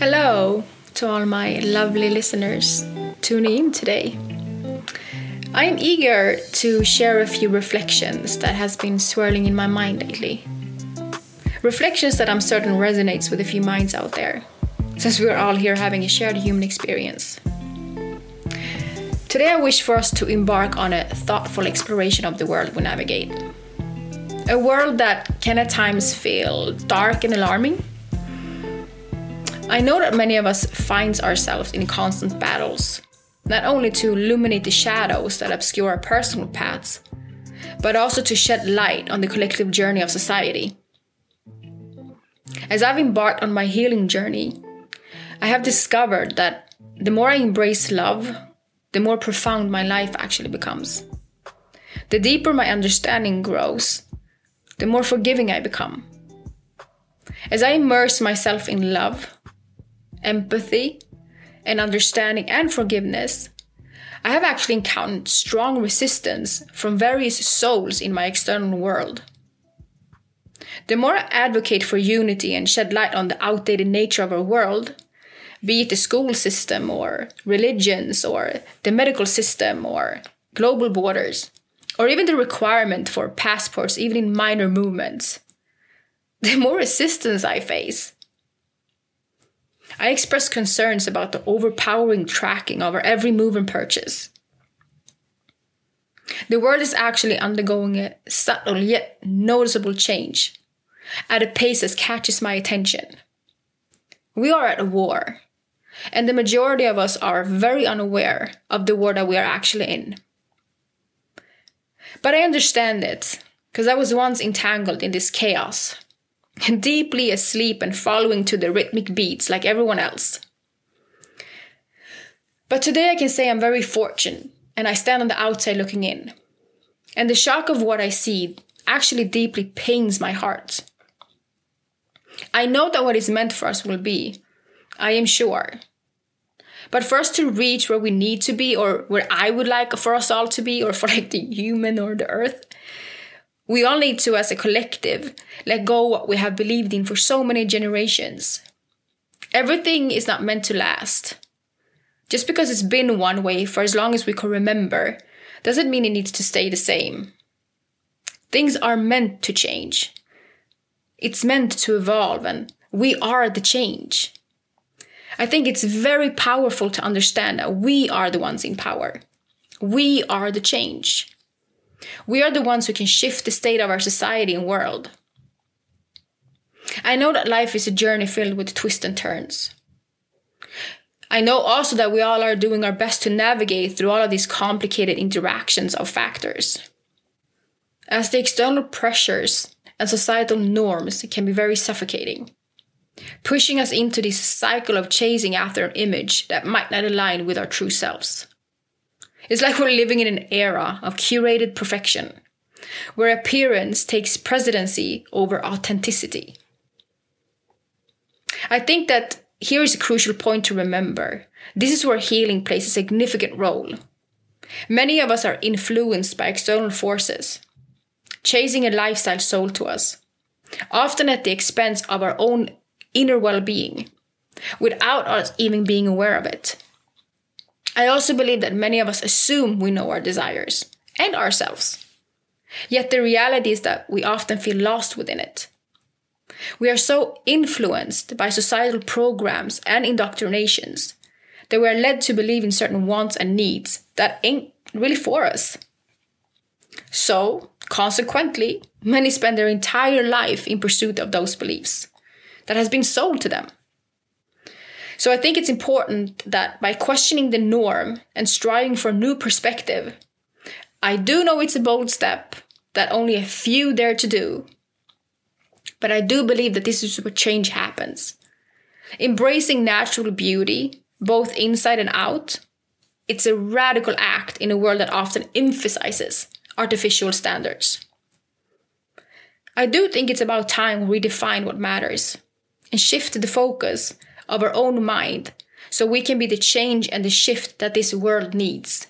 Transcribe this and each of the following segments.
Hello to all my lovely listeners tuning in today. I am eager to share a few reflections that has been swirling in my mind lately. Reflections that I'm certain resonates with a few minds out there, since we're all here having a shared human experience. Today I wish for us to embark on a thoughtful exploration of the world we navigate. A world that can at times feel dark and alarming, I know that many of us find ourselves in constant battles, not only to illuminate the shadows that obscure our personal paths, but also to shed light on the collective journey of society. As I've embarked on my healing journey, I have discovered that the more I embrace love, the more profound my life actually becomes. The deeper my understanding grows, the more forgiving I become. As I immerse myself in love, empathy, and understanding and forgiveness, I have actually encountered strong resistance from various souls in my external world. The more I advocate for unity and shed light on the outdated nature of our world, be it the school system or religions or the medical system or global borders, or even the requirement for passports, even in minor movements, the more resistance I face. I express concerns about the overpowering tracking of our every move and purchase. The world is actually undergoing a subtle yet noticeable change at a pace that catches my attention. We are at a war, and the majority of us are very unaware of the war that we are actually in. But I understand it, because I was once entangled in this chaos deeply asleep and following to the rhythmic beats like everyone else. But today I can say I'm very fortunate and I stand on the outside looking in. And the shock of what I see actually deeply pains my heart. I know that what is meant for us will be, I am sure. But for us to reach where we need to be, or where I would like for us all to be, or for like the human or the earth, we all need to, as a collective, let go what we have believed in for so many generations. Everything is not meant to last. Just because it's been one way for as long as we can remember, doesn't mean it needs to stay the same. Things are meant to change. It's meant to evolve, and we are the change. I think it's very powerful to understand that we are the ones in power. We are the change. We are the ones who can shift the state of our society and world. I know that life is a journey filled with twists and turns. I know also that we all are doing our best to navigate through all of these complicated interactions of factors. As the external pressures and societal norms can be very suffocating, pushing us into this cycle of chasing after an image that might not align with our true selves. It's like we're living in an era of curated perfection, where appearance takes presidency over authenticity. I think that here is a crucial point to remember. This is where healing plays a significant role. Many of us are influenced by external forces, chasing a lifestyle sold to us, often at the expense of our own inner well being, without us even being aware of it. I also believe that many of us assume we know our desires and ourselves. Yet the reality is that we often feel lost within it. We are so influenced by societal programs and indoctrinations that we are led to believe in certain wants and needs that ain't really for us. So, consequently, many spend their entire life in pursuit of those beliefs that has been sold to them. So I think it's important that by questioning the norm and striving for a new perspective, I do know it's a bold step that only a few dare to do. But I do believe that this is where change happens. Embracing natural beauty, both inside and out, it's a radical act in a world that often emphasizes artificial standards. I do think it's about time we redefine what matters and shift the focus of our own mind so we can be the change and the shift that this world needs.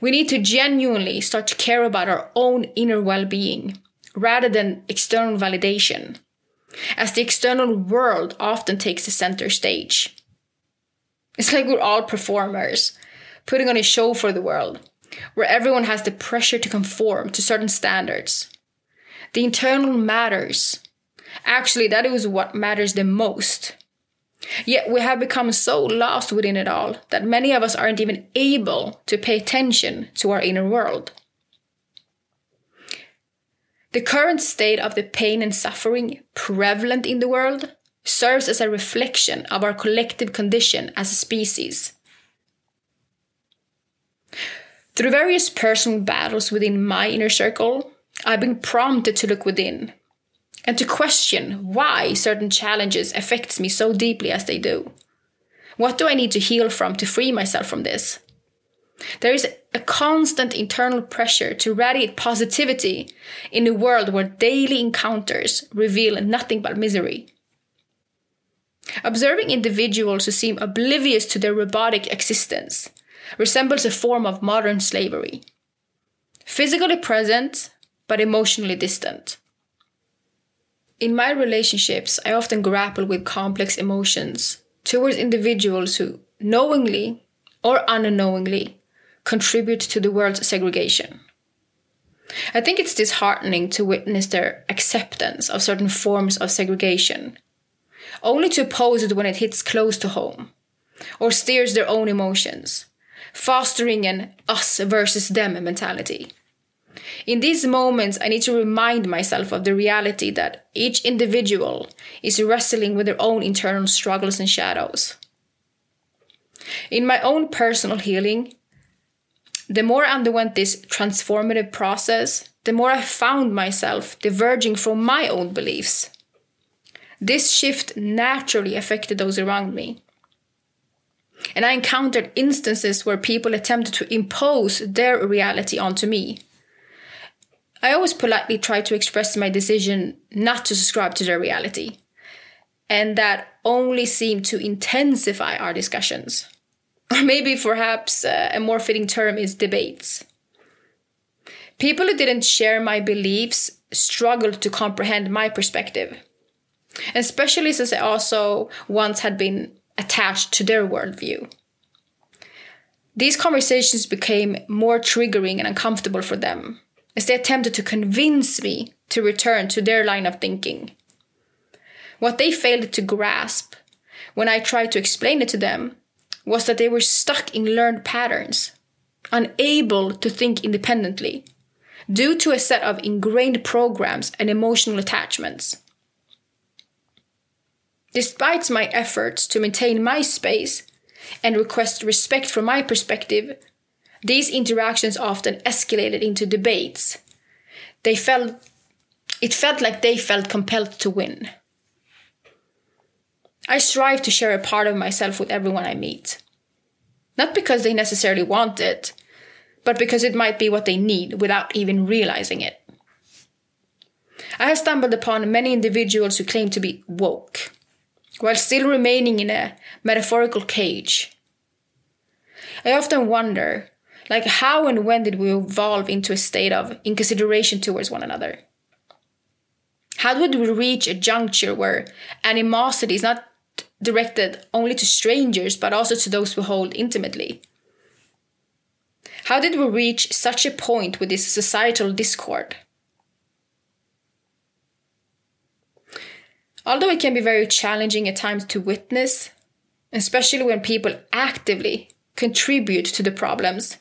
We need to genuinely start to care about our own inner well being rather than external validation. as the external world often takes the center stage. It's like we're all performers, putting on a show for the world, where everyone has the pressure to conform to certain standards. The internal matters. Actually, that is what matters the most. Yet we have become so lost within it all that many of us aren't even able to pay attention to our inner world. The current state of the pain and suffering prevalent in the world serves as a reflection of our collective condition as a species. Through various personal battles within my inner circle, I've been prompted to look within and to question why certain challenges affects me so deeply as they do. What do I need to heal from to free myself from this? There is a constant internal pressure to radiate positivity in a world where daily encounters reveal nothing but misery. Observing individuals who seem oblivious to their robotic existence resembles a form of modern slavery. Physically present, but emotionally distant. In my relationships, I often grapple with complex emotions towards individuals who knowingly or unknowingly contribute to the world's segregation. I think it's disheartening to witness their acceptance of certain forms of segregation, only to oppose it when it hits close to home or steers their own emotions, fostering an us versus them mentality. In these moments, I need to remind myself of the reality that each individual is wrestling with their own internal struggles and shadows. In my own personal healing, the more I underwent this transformative process, the more I found myself diverging from my own beliefs. This shift naturally affected those around me. And I encountered instances where people attempted to impose their reality onto me. I always politely try to express my decision not to subscribe to their reality, and that only seemed to intensify our discussions. Or maybe perhaps uh, a more fitting term is debates. People who didn't share my beliefs struggled to comprehend my perspective, especially since I also once had been attached to their worldview. These conversations became more triggering and uncomfortable for them as they attempted to convince me to return to their line of thinking. What they failed to grasp when I tried to explain it to them was that they were stuck in learned patterns, unable to think independently, due to a set of ingrained programs and emotional attachments. Despite my efforts to maintain my space and request respect for my perspective, these interactions often escalated into debates. They felt it felt like they felt compelled to win. I strive to share a part of myself with everyone I meet. Not because they necessarily want it, but because it might be what they need without even realizing it. I have stumbled upon many individuals who claim to be woke, while still remaining in a metaphorical cage. I often wonder, like, how and when did we evolve into a state of inconsideration towards one another? How did we reach a juncture where animosity is not directed only to strangers but also to those we hold intimately? How did we reach such a point with this societal discord? Although it can be very challenging at times to witness, especially when people actively contribute to the problems,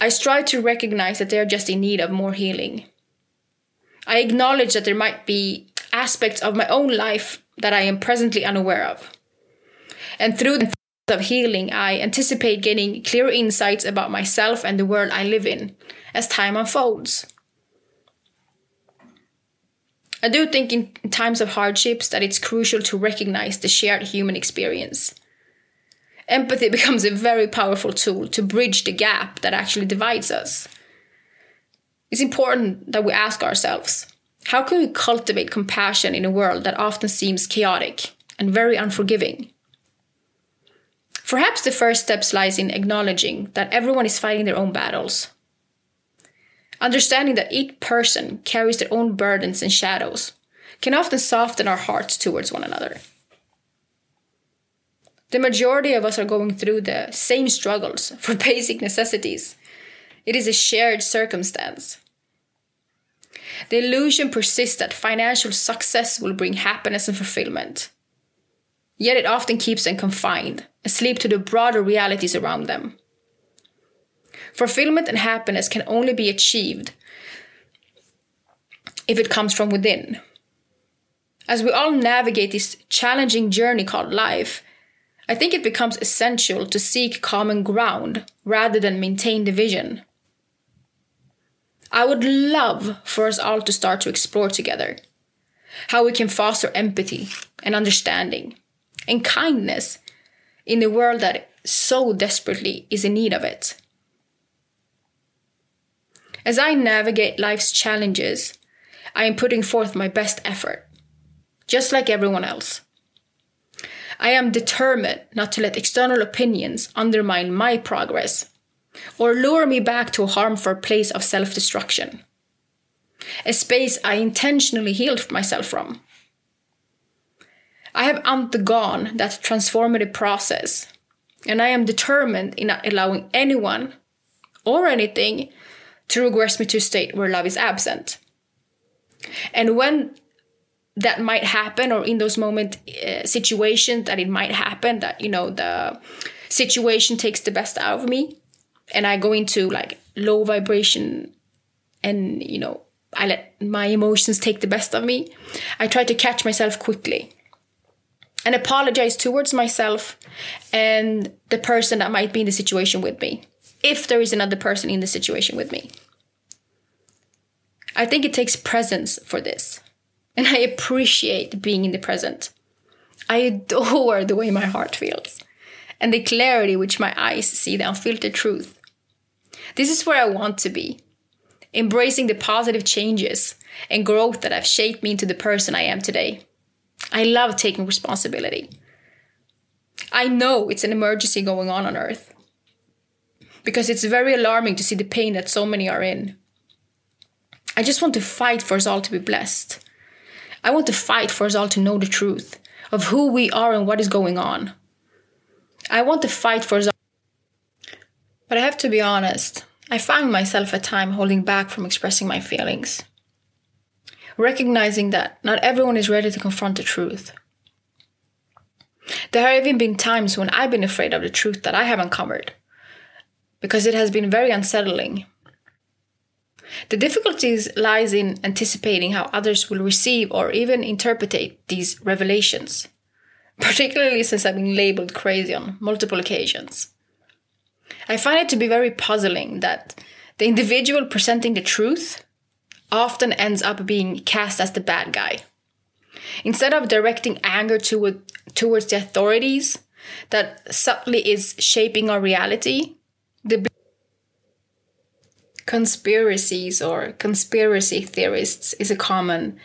I strive to recognize that they are just in need of more healing. I acknowledge that there might be aspects of my own life that I am presently unaware of. And through the process of healing, I anticipate gaining clear insights about myself and the world I live in as time unfolds. I do think in times of hardships that it's crucial to recognize the shared human experience. Empathy becomes a very powerful tool to bridge the gap that actually divides us. It's important that we ask ourselves how can we cultivate compassion in a world that often seems chaotic and very unforgiving? Perhaps the first step lies in acknowledging that everyone is fighting their own battles. Understanding that each person carries their own burdens and shadows, can often soften our hearts towards one another. The majority of us are going through the same struggles for basic necessities. It is a shared circumstance. The illusion persists that financial success will bring happiness and fulfillment. Yet it often keeps them confined, asleep to the broader realities around them. Fulfillment and happiness can only be achieved if it comes from within. As we all navigate this challenging journey called life, I think it becomes essential to seek common ground rather than maintain division. I would love for us all to start to explore together how we can foster empathy and understanding and kindness in a world that so desperately is in need of it. As I navigate life's challenges, I am putting forth my best effort, just like everyone else. I am determined not to let external opinions undermine my progress or lure me back to a harmful place of self destruction. A space I intentionally healed myself from. I have undergone that transformative process, and I am determined in not allowing anyone or anything to regress me to a state where love is absent. And when that might happen, or in those moment uh, situations that it might happen, that you know the situation takes the best out of me, and I go into like low vibration and you know I let my emotions take the best of me, I try to catch myself quickly and apologize towards myself and the person that might be in the situation with me, if there is another person in the situation with me. I think it takes presence for this, and I appreciate being in the present. I adore the way my heart feels and the clarity which my eyes see the unfiltered truth. This is where I want to be, embracing the positive changes and growth that have shaped me into the person I am today. I love taking responsibility. I know it's an emergency going on on Earth because it's very alarming to see the pain that so many are in. I just want to fight for us all to be blessed. I want to fight for us all to know the truth of who we are and what is going on. I want to fight for us. But I have to be honest, I find myself at times holding back from expressing my feelings, recognizing that not everyone is ready to confront the truth. There have even been times when I've been afraid of the truth that I have uncovered, because it has been very unsettling. The difficulties lies in anticipating how others will receive or even interpret these revelations particularly since I've been labeled crazy on multiple occasions. I find it to be very puzzling that the individual presenting the truth often ends up being cast as the bad guy. Instead of directing anger toward, towards the authorities that subtly is shaping our reality, conspiracies or conspiracy theorists is a common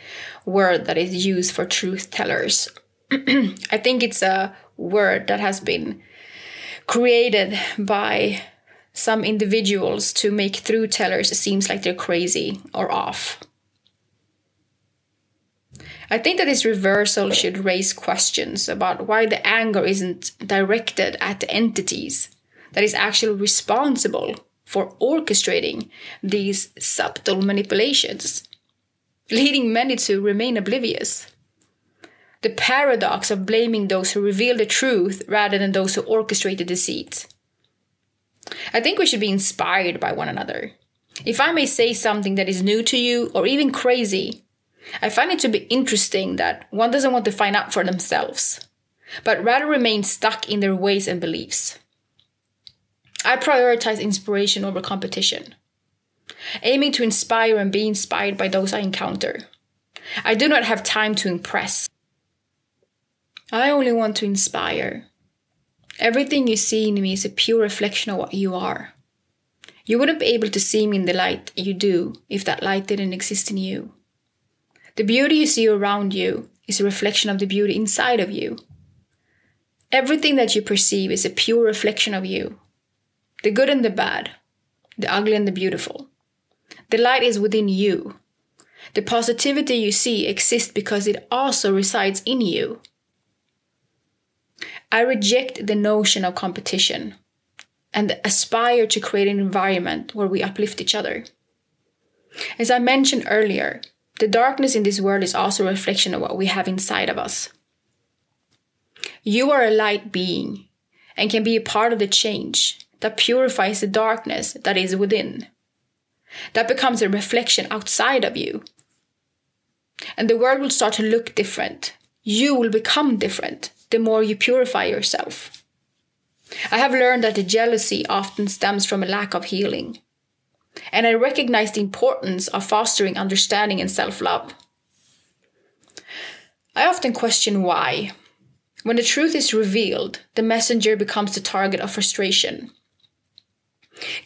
word that is used for truth tellers I think it's a word that has been created by some individuals to make truth tellers seems like they're crazy or off. I think that this reversal should raise questions about why the anger isn't directed at the entities that is actually responsible for orchestrating these subtle manipulations, leading many to remain oblivious the paradox of blaming those who reveal the truth rather than those who orchestrate the deceit. I think we should be inspired by one another. If I may say something that is new to you or even crazy, I find it to be interesting that one doesn't want to find out for themselves, but rather remain stuck in their ways and beliefs. I prioritize inspiration over competition, aiming to inspire and be inspired by those I encounter. I do not have time to impress. I only want to inspire. Everything you see in me is a pure reflection of what you are. You wouldn't be able to see me in the light you do if that light didn't exist in you. The beauty you see around you is a reflection of the beauty inside of you. Everything that you perceive is a pure reflection of you. The good and the bad, the ugly and the beautiful. The light is within you. The positivity you see exists because it also resides in you. I reject the notion of competition and aspire to create an environment where we uplift each other. As I mentioned earlier, the darkness in this world is also a reflection of what we have inside of us. You are a light being and can be a part of the change that purifies the darkness that is within. That becomes a reflection outside of you. And the world will start to look different. You will become different the more you purify yourself. I have learned that the jealousy often stems from a lack of healing. And I recognize the importance of fostering understanding and self love. I often question why. When the truth is revealed, the messenger becomes the target of frustration.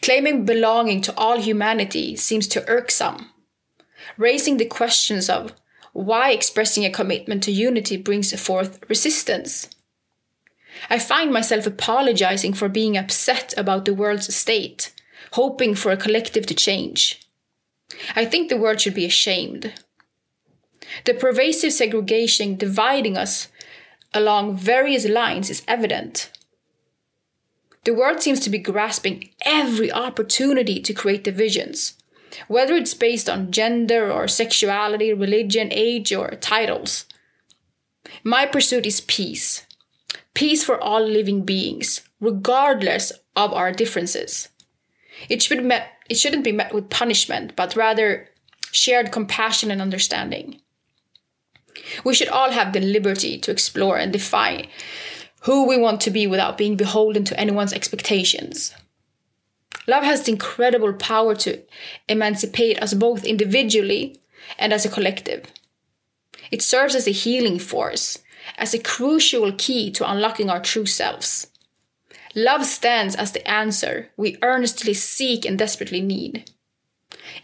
Claiming belonging to all humanity seems to irk some, raising the questions of why expressing a commitment to unity brings forth resistance. I find myself apologizing for being upset about the world's state, hoping for a collective to change. I think the world should be ashamed. The pervasive segregation dividing us along various lines is evident. The world seems to be grasping every opportunity to create divisions, whether it's based on gender or sexuality, religion, age, or titles. My pursuit is peace. Peace for all living beings, regardless of our differences. It, should met, it shouldn't be met with punishment, but rather shared compassion and understanding. We should all have the liberty to explore and define who we want to be without being beholden to anyone's expectations. Love has the incredible power to emancipate us both individually and as a collective. It serves as a healing force, as a crucial key to unlocking our true selves. Love stands as the answer we earnestly seek and desperately need.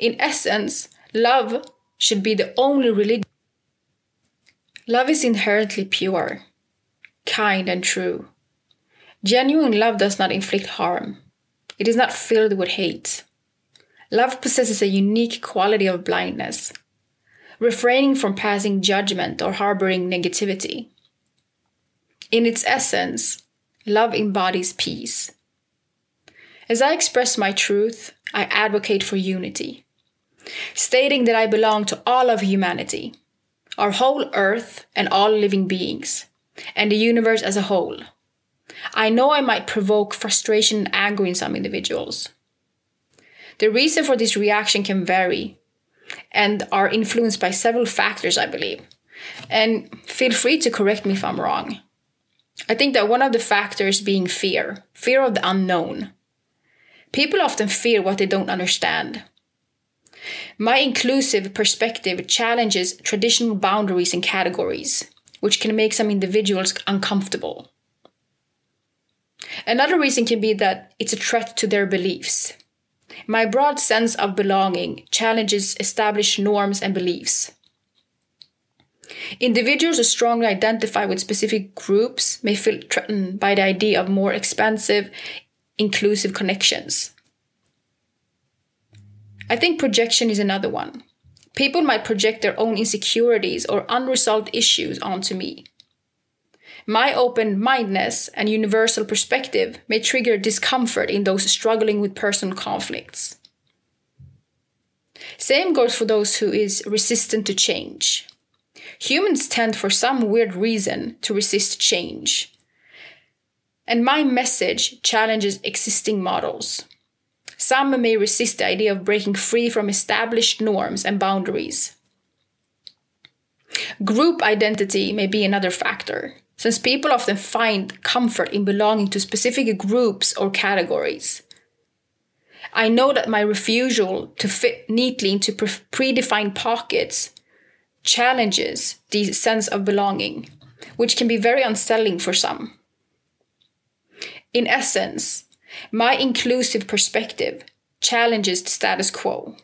In essence, love should be the only religion. Love is inherently pure kind, and true. Genuine love does not inflict harm, it is not filled with hate. Love possesses a unique quality of blindness, refraining from passing judgment or harboring negativity. In its essence, love embodies peace. As I express my truth, I advocate for unity, stating that I belong to all of humanity, our whole earth, and all living beings and the universe as a whole. I know I might provoke frustration and anger in some individuals. The reason for this reaction can vary and are influenced by several factors, I believe. And feel free to correct me if I'm wrong. I think that one of the factors being fear, fear of the unknown. People often fear what they don't understand. My inclusive perspective challenges traditional boundaries and categories which can make some individuals uncomfortable. Another reason can be that it's a threat to their beliefs. My broad sense of belonging challenges established norms and beliefs. Individuals who strongly identify with specific groups may feel threatened by the idea of more expansive, inclusive connections. I think projection is another one. People might project their own insecurities or unresolved issues onto me. My open mindedness and universal perspective may trigger discomfort in those struggling with personal conflicts. Same goes for those who is resistant to change. Humans tend for some weird reason to resist change. And my message challenges existing models. Some may resist the idea of breaking free from established norms and boundaries. Group identity may be another factor, since people often find comfort in belonging to specific groups or categories. I know that my refusal to fit neatly into pre- predefined pockets challenges the sense of belonging, which can be very unsettling for some. In essence, my inclusive perspective challenges the status quo,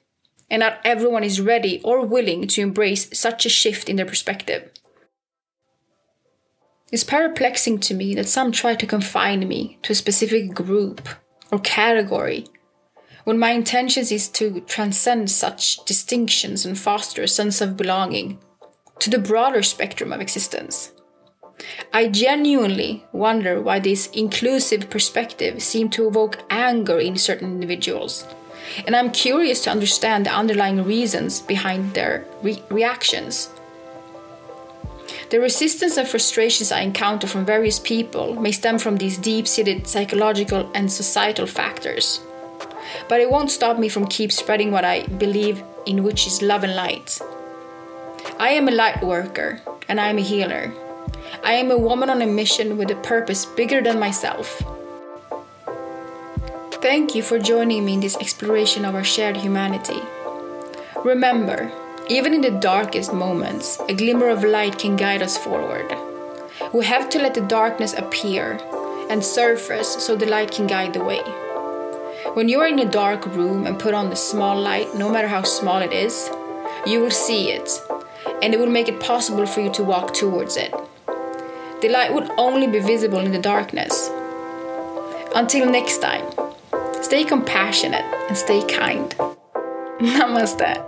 and not everyone is ready or willing to embrace such a shift in their perspective. It's perplexing to me that some try to confine me to a specific group or category when my intention is to transcend such distinctions and foster a sense of belonging to the broader spectrum of existence. I genuinely wonder why this inclusive perspective seemed to evoke anger in certain individuals. And I'm curious to understand the underlying reasons behind their re- reactions. The resistance and frustrations I encounter from various people may stem from these deep seated psychological and societal factors. But it won't stop me from keep spreading what I believe in, which is love and light. I am a light worker and I am a healer. I am a woman on a mission with a purpose bigger than myself. Thank you for joining me in this exploration of our shared humanity. Remember, even in the darkest moments, a glimmer of light can guide us forward. We have to let the darkness appear and surface so the light can guide the way. When you are in a dark room and put on the small light, no matter how small it is, you will see it, and it will make it possible for you to walk towards it. The light will only be visible in the darkness. Until next time, stay compassionate and stay kind. Namaste.